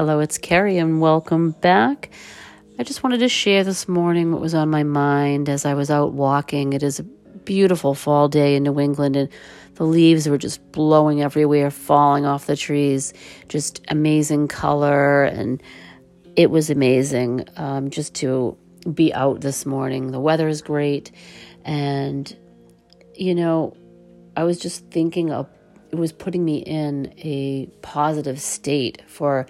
Hello, it's Carrie, and welcome back. I just wanted to share this morning what was on my mind as I was out walking. It is a beautiful fall day in New England, and the leaves were just blowing everywhere, falling off the trees. Just amazing color, and it was amazing um, just to be out this morning. The weather is great, and you know, I was just thinking of it was putting me in a positive state for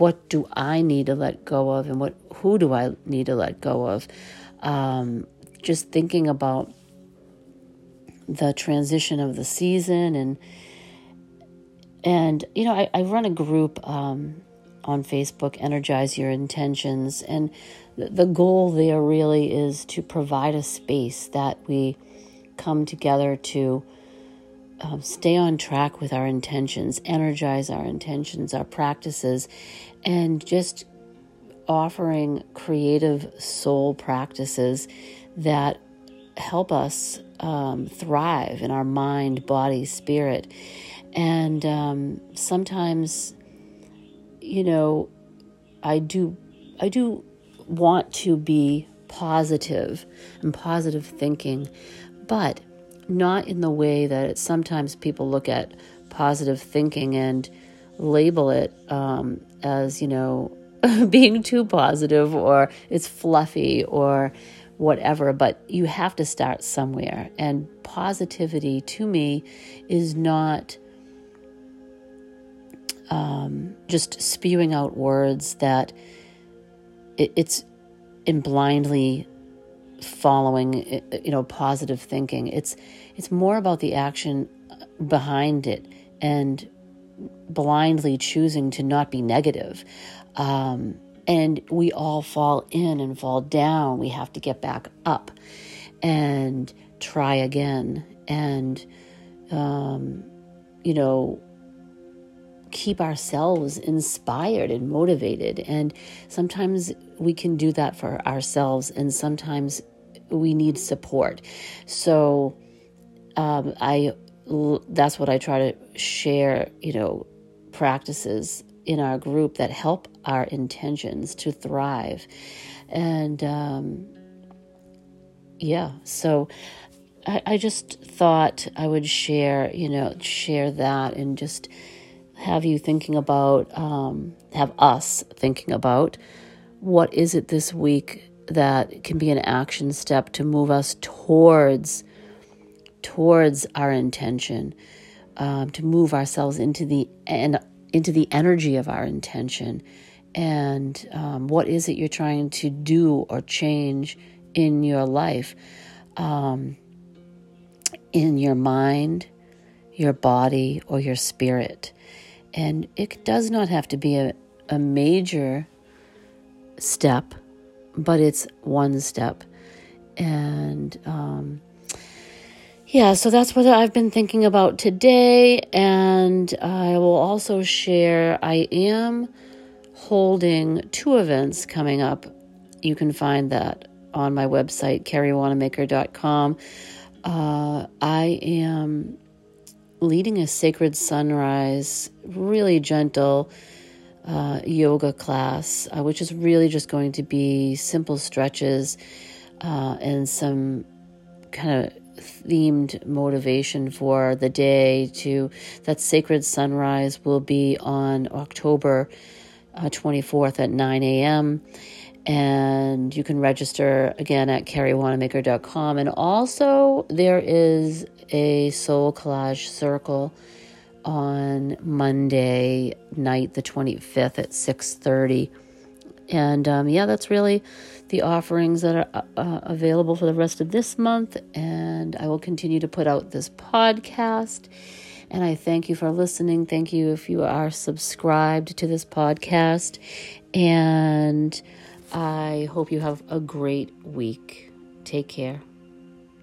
what do I need to let go of and what who do I need to let go of. Um, just thinking about the transition of the season and and you know I, I run a group um, on Facebook, Energize Your Intentions, and the, the goal there really is to provide a space that we come together to um, stay on track with our intentions, energize our intentions, our practices, and just offering creative soul practices that help us um, thrive in our mind, body, spirit. And um, sometimes, you know, I do, I do want to be positive and positive thinking, but not in the way that sometimes people look at positive thinking and label it um, as, you know, being too positive or it's fluffy or whatever, but you have to start somewhere. And positivity to me is not um, just spewing out words that it, it's in blindly following you know positive thinking. It's it's more about the action behind it and blindly choosing to not be negative. Um, and we all fall in and fall down. We have to get back up and try again and um, you know keep ourselves inspired and motivated. And sometimes we can do that for ourselves and sometimes we need support. So um, I that's what I try to share. You know, practices in our group that help our intentions to thrive, and um, yeah. So I, I just thought I would share. You know, share that and just have you thinking about, um, have us thinking about what is it this week that can be an action step to move us towards towards our intention, um, to move ourselves into the and into the energy of our intention, and um, what is it you're trying to do or change in your life, um, in your mind, your body, or your spirit, and it does not have to be a, a major step but it's one step. And um, yeah, so that's what I've been thinking about today. And I will also share I am holding two events coming up. You can find that on my website, carriewanamaker.com. Uh, I am leading a sacred sunrise, really gentle uh, yoga class, uh, which is really just going to be simple stretches uh, and some kind of themed motivation for the day to that sacred sunrise will be on October 24th uh, at 9 a.m. And you can register again at carriewanamaker.com. And also, there is a soul collage circle on Monday night, the 25th at 6:30. And um, yeah, that's really the offerings that are uh, uh, available for the rest of this month. And I will continue to put out this podcast. And I thank you for listening. Thank you if you are subscribed to this podcast. And I hope you have a great week. Take care.